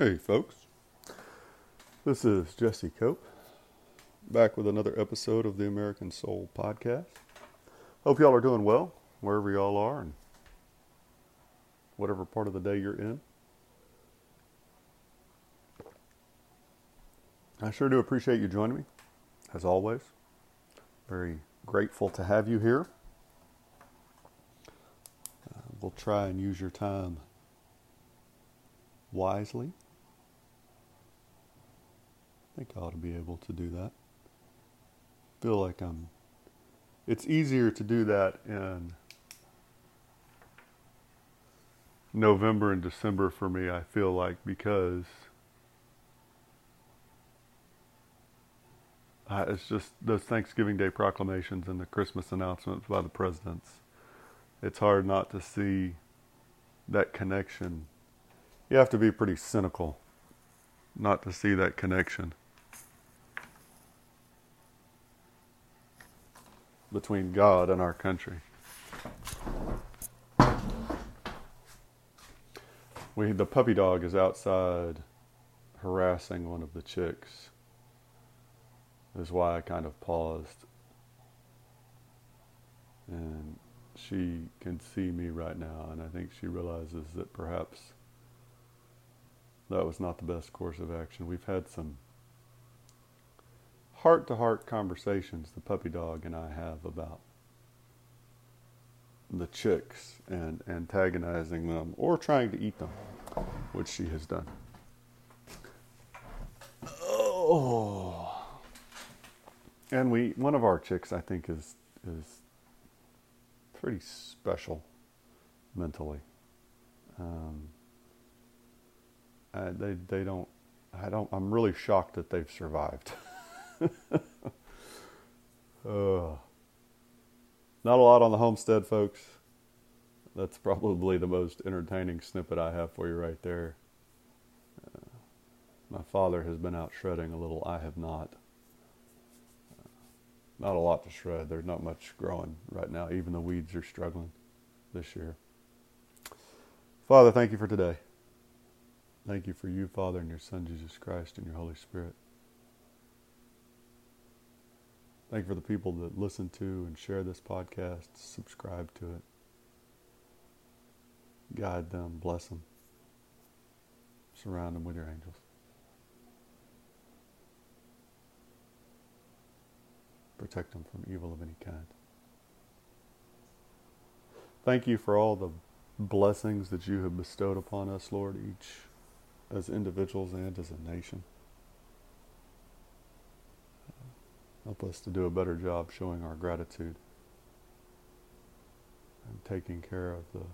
Hey, folks. This is Jesse Cope, back with another episode of the American Soul Podcast. Hope y'all are doing well, wherever y'all are, and whatever part of the day you're in. I sure do appreciate you joining me, as always. Very grateful to have you here. Uh, we'll try and use your time wisely. I think I ought to be able to do that. Feel like I'm. It's easier to do that in November and December for me, I feel like, because uh, it's just those Thanksgiving Day proclamations and the Christmas announcements by the presidents. It's hard not to see that connection. You have to be pretty cynical not to see that connection between God and our country. We, the puppy dog is outside harassing one of the chicks. This Is why I kind of paused. And she can see me right now, and I think she realizes that perhaps that was not the best course of action. We've had some heart to heart conversations the puppy dog and I have about the chicks and antagonizing them or trying to eat them, which she has done. Oh. And we one of our chicks I think is is pretty special mentally. Um, I, they they don't I don't I'm really shocked that they've survived. uh, not a lot on the homestead, folks. That's probably the most entertaining snippet I have for you right there. Uh, my father has been out shredding a little. I have not. Uh, not a lot to shred. There's not much growing right now. Even the weeds are struggling this year. Father, thank you for today. Thank you for you, Father, and your Son, Jesus Christ, and your Holy Spirit. Thank you for the people that listen to and share this podcast, subscribe to it. Guide them, bless them, surround them with your angels. Protect them from evil of any kind. Thank you for all the blessings that you have bestowed upon us, Lord, each as individuals and as a nation. Help us to do a better job showing our gratitude and taking care of the,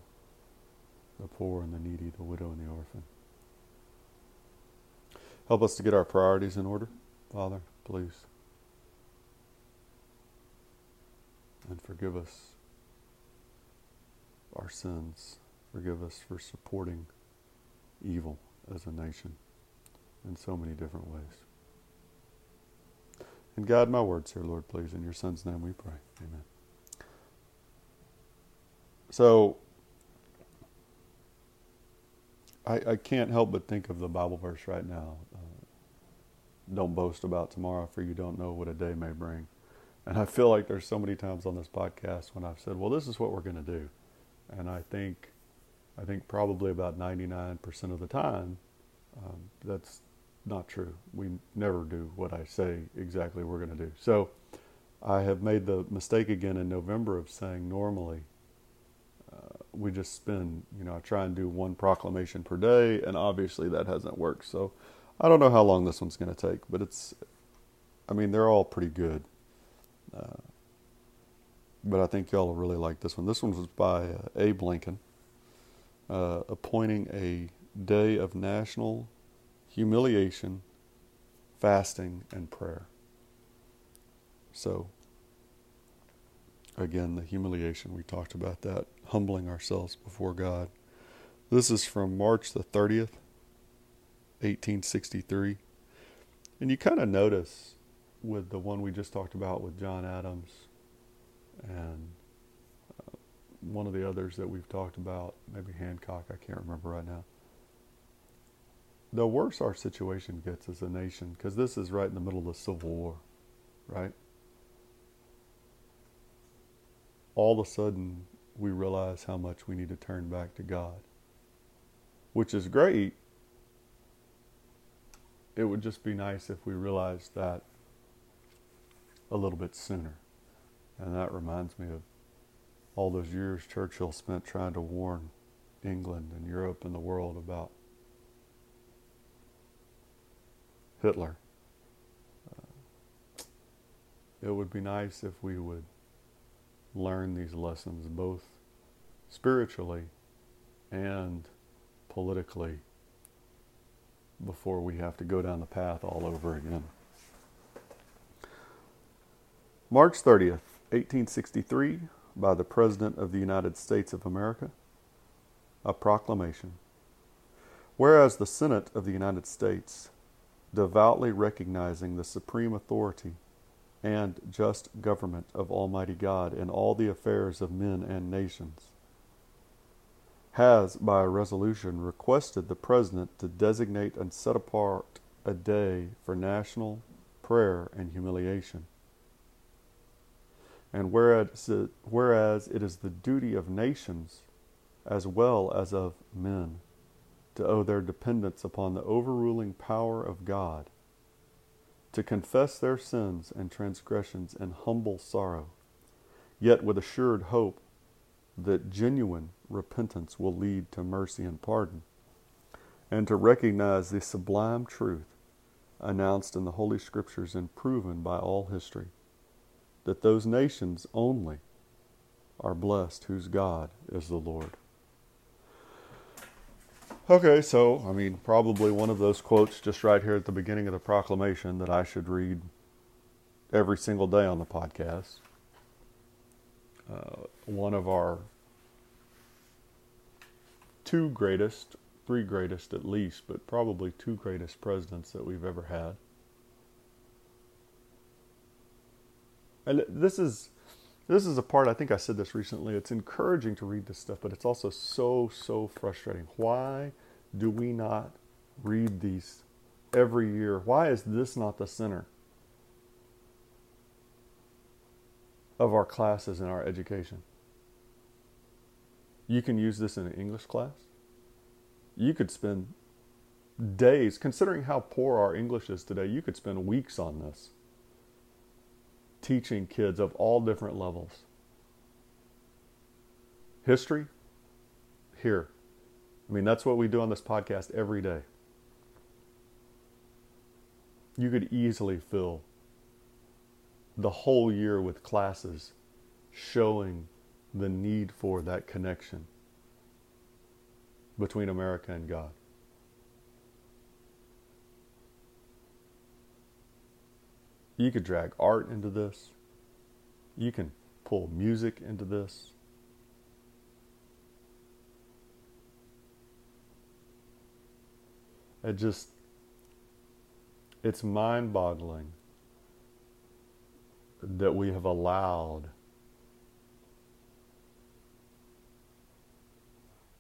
the poor and the needy, the widow and the orphan. Help us to get our priorities in order, Father, please. And forgive us our sins. Forgive us for supporting evil as a nation in so many different ways. And guide my words here, Lord, please. In your Son's name we pray. Amen. So, I, I can't help but think of the Bible verse right now. Uh, don't boast about tomorrow, for you don't know what a day may bring. And I feel like there's so many times on this podcast when I've said, well, this is what we're going to do. And I think, I think probably about 99% of the time, um, that's not true. We never do what I say exactly we're going to do. So I have made the mistake again in November of saying normally uh, we just spend, you know, I try and do one proclamation per day, and obviously that hasn't worked. So I don't know how long this one's going to take, but it's, I mean, they're all pretty good. Uh, but I think y'all will really like this one. This one was by uh, Abe Lincoln, uh, appointing a day of national humiliation, fasting, and prayer. So, again, the humiliation, we talked about that, humbling ourselves before God. This is from March the 30th, 1863. And you kind of notice with the one we just talked about with John Adams and uh, one of the others that we've talked about, maybe Hancock, I can't remember right now the worse our situation gets as a nation, because this is right in the middle of the Civil War, right? All of a sudden, we realize how much we need to turn back to God, which is great. It would just be nice if we realized that a little bit sooner. And that reminds me of all those years Churchill spent trying to warn England and Europe and the world about Hitler. Uh, it would be nice if we would learn these lessons both spiritually and politically before we have to go down the path all over again. March 30th, 1863, by the President of the United States of America, a proclamation. Whereas the Senate of the United States, devoutly recognizing the supreme authority and just government of Almighty God in all the affairs of men and nations, has, by a resolution, requested the President to designate and set apart a day for national prayer and humiliation. And whereas it, whereas it is the duty of nations as well as of men to owe their dependence upon the overruling power of God, to confess their sins and transgressions in humble sorrow, yet with assured hope that genuine repentance will lead to mercy and pardon, and to recognize the sublime truth announced in the Holy Scriptures and proven by all history that those nations only are blessed whose God is the Lord. Okay, so, I mean, probably one of those quotes just right here at the beginning of the proclamation that I should read every single day on the podcast. Uh, one of our two greatest, three greatest at least, but probably two greatest presidents that we've ever had. And this is this is a part I think I said this recently. It's encouraging to read this stuff, but it's also so so frustrating. Why do we not read these every year? Why is this not the center of our classes and our education? You can use this in an English class. You could spend days, considering how poor our English is today, you could spend weeks on this teaching kids of all different levels. History, here. I mean, that's what we do on this podcast every day. You could easily fill the whole year with classes showing the need for that connection between America and God. You could drag art into this. You can pull music into this. It just, it's mind boggling that we have allowed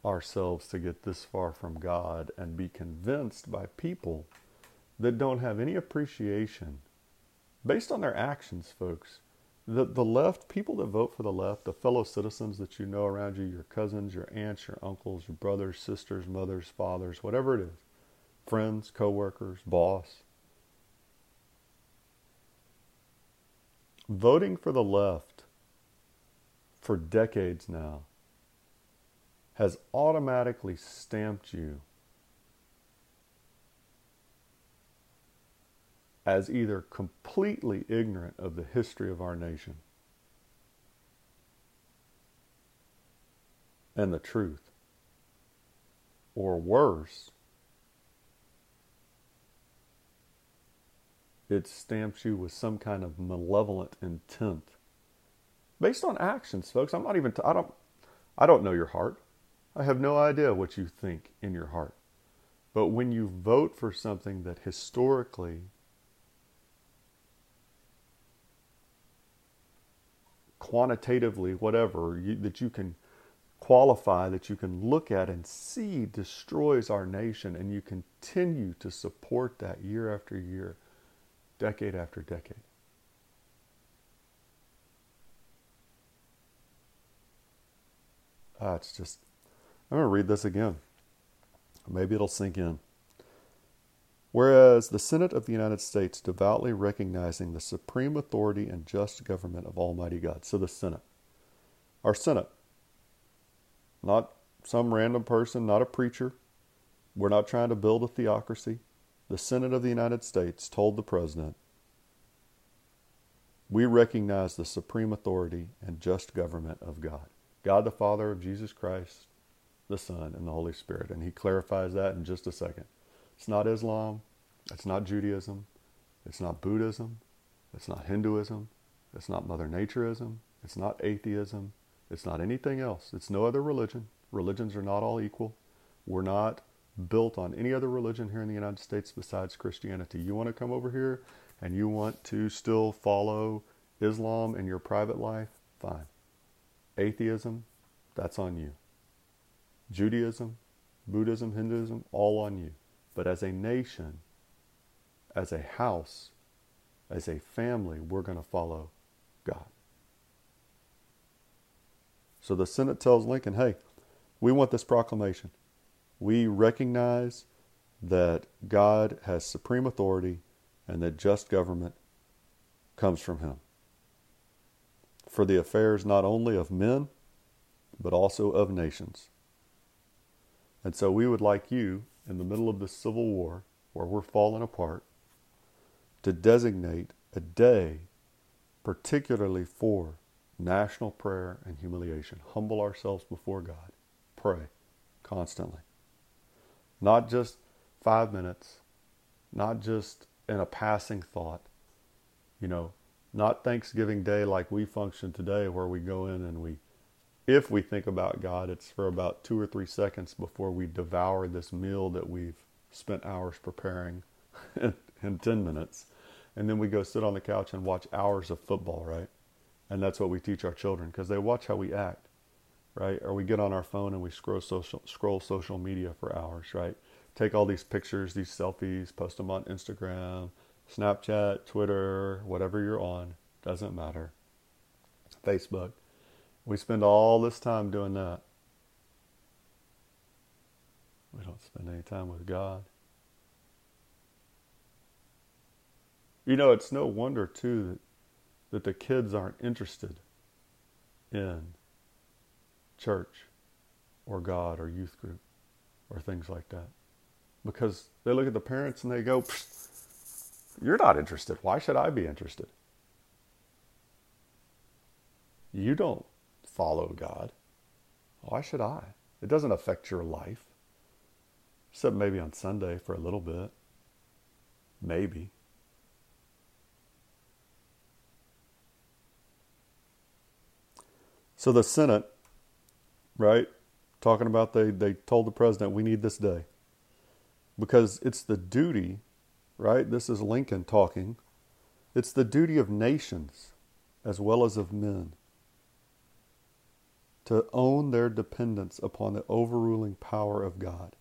ourselves to get this far from God and be convinced by people that don't have any appreciation based on their actions, folks. The, the left, people that vote for the left, the fellow citizens that you know around you, your cousins, your aunts, your uncles, your brothers, sisters, mothers, fathers, whatever it is, friends, coworkers, boss. Voting for the left for decades now has automatically stamped you as either completely ignorant of the history of our nation and the truth, or worse, it stamps you with some kind of malevolent intent based on actions folks. I'm not even t- i don't i don't know your heart. I have no idea what you think in your heart. But when you vote for something that historically quantitatively, whatever, you, that you can qualify that you can look at and see destroys our nation, and you continue to support that year after year, decade after decade. Ah, it's just, I'm going to read this again. Maybe it'll sink in. Whereas the Senate of the United States devoutly recognizing the supreme authority and just government of Almighty God. So the Senate. Our Senate. Not some random person, not a preacher. We're not trying to build a theocracy. The Senate of the United States told the President, We recognize the supreme authority and just government of God. God the Father of Jesus Christ, the Son, and the Holy Spirit. And he clarifies that in just a second. It's not Islam. It's not Judaism. It's not Buddhism. It's not Hinduism. It's not Mother Natureism. It's not atheism. It's not anything else. It's no other religion. Religions are not all equal. We're not built on any other religion here in the United States besides Christianity. You want to come over here and you want to still follow Islam in your private life? Fine. Atheism, that's on you. Judaism, Buddhism, Hinduism, all on you. But as a nation, as a house, as a family, we're going to follow God. So the Senate tells Lincoln, hey, we want this proclamation. We recognize that God has supreme authority and that just government comes from Him for the affairs not only of men, but also of nations. And so we would like you, in the middle of this civil war where we're falling apart, to designate a day particularly for national prayer and humiliation. Humble ourselves before God. Pray constantly. Not just five minutes, not just in a passing thought. You know, not Thanksgiving Day like we function today, where we go in and we, if we think about God, it's for about two or three seconds before we devour this meal that we've spent hours preparing in 10 minutes. And then we go sit on the couch and watch hours of football, right? And that's what we teach our children because they watch how we act, right? Or we get on our phone and we scroll social, scroll social media for hours, right? Take all these pictures, these selfies, post them on Instagram, Snapchat, Twitter, whatever you're on, doesn't matter. Facebook. We spend all this time doing that. We don't spend any time with God. You know, it's no wonder, too, that, that the kids aren't interested in church or God or youth group or things like that. Because they look at the parents and they go, You're not interested. Why should I be interested? You don't follow God. Why should I? It doesn't affect your life. Except maybe on Sunday for a little bit. Maybe. So the Senate, right, talking about they, they told the president, we need this day. Because it's the duty, right? This is Lincoln talking. It's the duty of nations as well as of men to own their dependence upon the overruling power of God,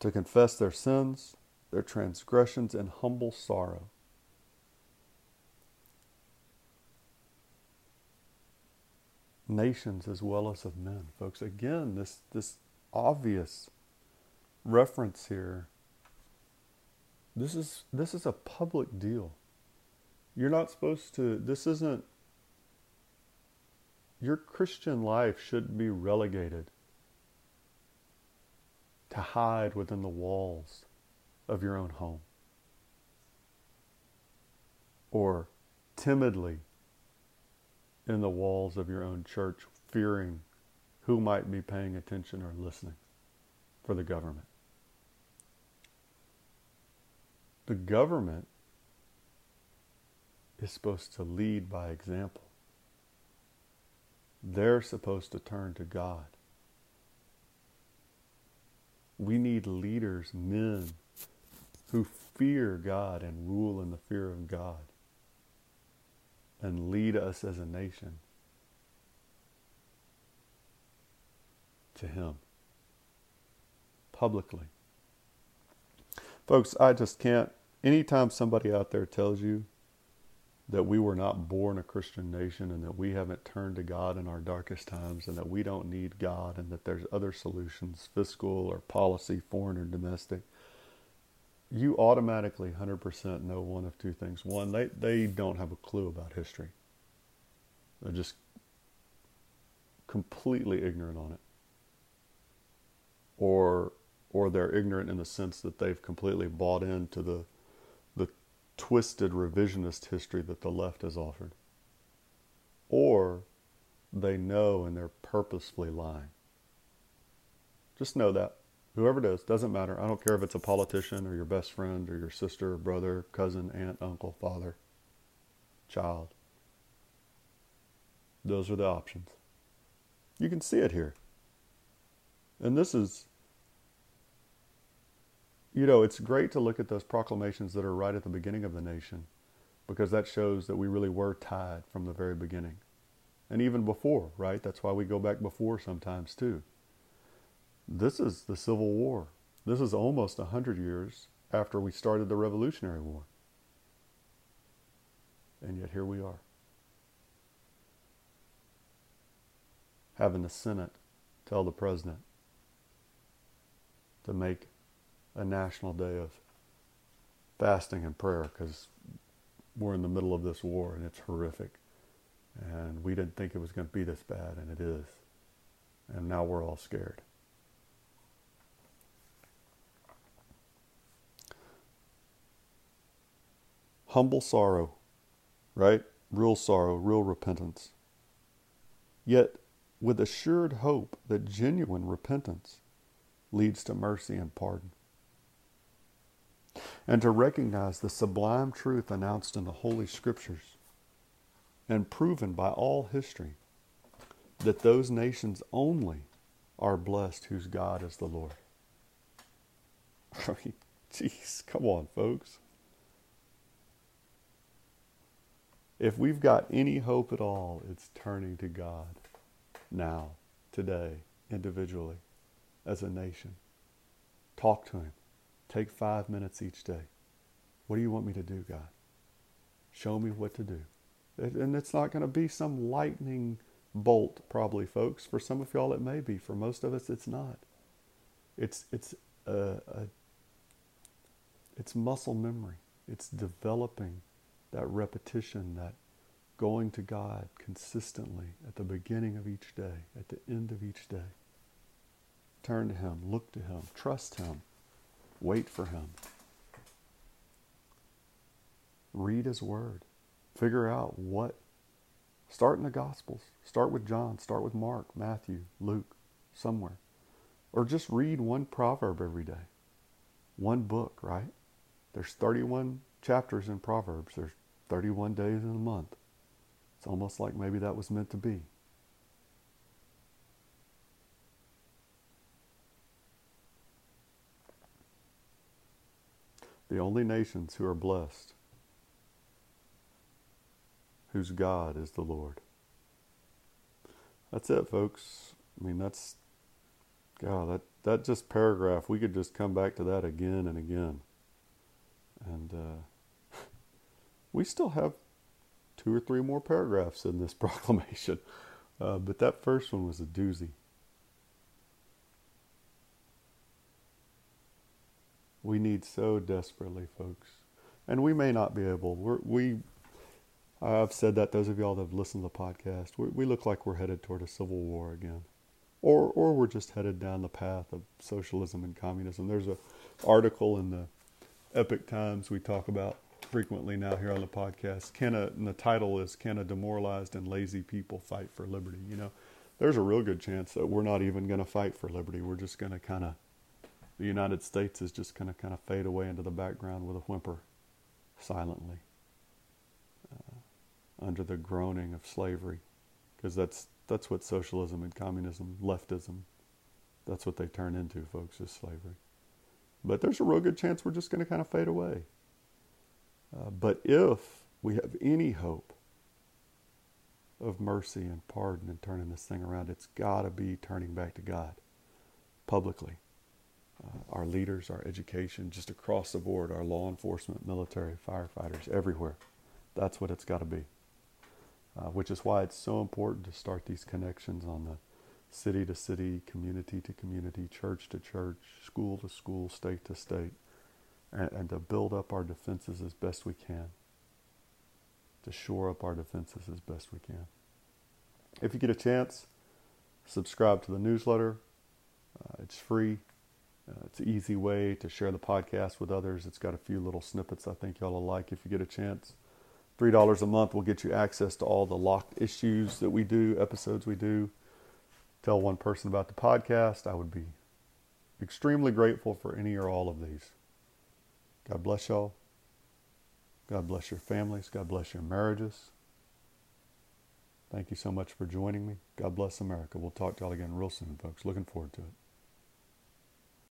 to confess their sins, their transgressions, in humble sorrow. Nations as well as of men, folks. Again, this this obvious reference here. This is this is a public deal. You're not supposed to. This isn't your Christian life shouldn't be relegated to hide within the walls of your own home or timidly in the walls of your own church, fearing who might be paying attention or listening for the government. The government is supposed to lead by example. They're supposed to turn to God. We need leaders, men, who fear God and rule in the fear of God and lead us as a nation to Him publicly. Folks, I just can't. Anytime somebody out there tells you that we were not born a Christian nation and that we haven't turned to God in our darkest times and that we don't need God and that there's other solutions, fiscal or policy, foreign or domestic, you automatically 100% know one of two things. One, they, they don't have a clue about history. They're just completely ignorant on it. Or or they're ignorant in the sense that they've completely bought into the the twisted revisionist history that the left has offered. Or they know and they're purposefully lying. Just know that. Whoever it is, doesn't matter. I don't care if it's a politician or your best friend or your sister, or brother, cousin, aunt, uncle, father, child. Those are the options. You can see it here. And this is, you know, it's great to look at those proclamations that are right at the beginning of the nation because that shows that we really were tied from the very beginning. And even before, right? That's why we go back before sometimes too. This is the Civil War. This is almost a hundred years after we started the Revolutionary War. And yet here we are. Having the Senate tell the president to make a national day of fasting and prayer because we're in the middle of this war and it's horrific. And we didn't think it was going to be this bad, and it is. And now we're all scared. humble sorrow, right? Real sorrow, real repentance. Yet with assured hope that genuine repentance leads to mercy and pardon. And to recognize the sublime truth announced in the Holy Scriptures and proven by all history that those nations only are blessed whose God is the Lord. Jeez, come on, folks. If we've got any hope at all, it's turning to God now, today, individually, as a nation. Talk to Him. Take five minutes each day. What do you want me to do, God? Show me what to do. And it's not going to be some lightning bolt, probably, folks. For some of y'all, it may be. For most of us, it's not. It's it's a, a it's muscle memory. It's developing that repetition, that going to God consistently at the beginning of each day, at the end of each day. Turn to Him, look to Him, trust Him, wait for Him. Read His Word. Figure out what. Start in the Gospels. Start with John. Start with Mark, Matthew, Luke, somewhere. Or just read one proverb every day. One book, right? There's 31 chapters in Proverbs. There's 31 days in a month. It's almost like maybe that was meant to be. The only nations who are blessed, whose God is the Lord. That's it, folks. I mean, that's, God, that, that just paragraph, we could just come back to that again and again. And, uh, we still have two or three more paragraphs in this proclamation, uh, but that first one was a doozy. We need so desperately, folks, and we may not be able. We're, we, I've said that those of y'all that have listened to the podcast, we, we look like we're headed toward a civil war again, or or we're just headed down the path of socialism and communism. There's a article in the Epoch Times we talk about frequently now here on the podcast. Can a, and the title is Can a Demoralized and Lazy People Fight for Liberty? You know, there's a real good chance that we're not even going to fight for liberty. We're just going to kind of, the United States is just going to kind of fade away into the background with a whimper silently uh, under the groaning of slavery. Because that's, that's what socialism and communism, leftism, that's what they turn into, folks, is slavery. But there's a real good chance we're just going to kind of fade away. Uh, but if we have any hope of mercy and pardon and turning this thing around, it's got to be turning back to God. publicly. Uh, our leaders, our education, just across the board, our law enforcement, military, firefighters, everywhere. That's what it's got to be. Uh, which is why it's so important to start these connections on the city to city, community to community, church to church, school to school, state to state, and, and to build up our defenses as best we can. To shore up our defenses as best we can. If you get a chance, subscribe to the newsletter. Uh, it's free. Uh, it's an easy way to share the podcast with others. It's got a few little snippets I think y'all will like if you get a chance. $3 a month will get you access to all the locked issues that we do, episodes we do. Tell one person about the podcast. I would be extremely grateful for any or all of these. God bless y'all. God bless your families. God bless your marriages. Thank you so much for joining me. God bless America. We'll talk to y'all again real soon, folks. Looking forward to it.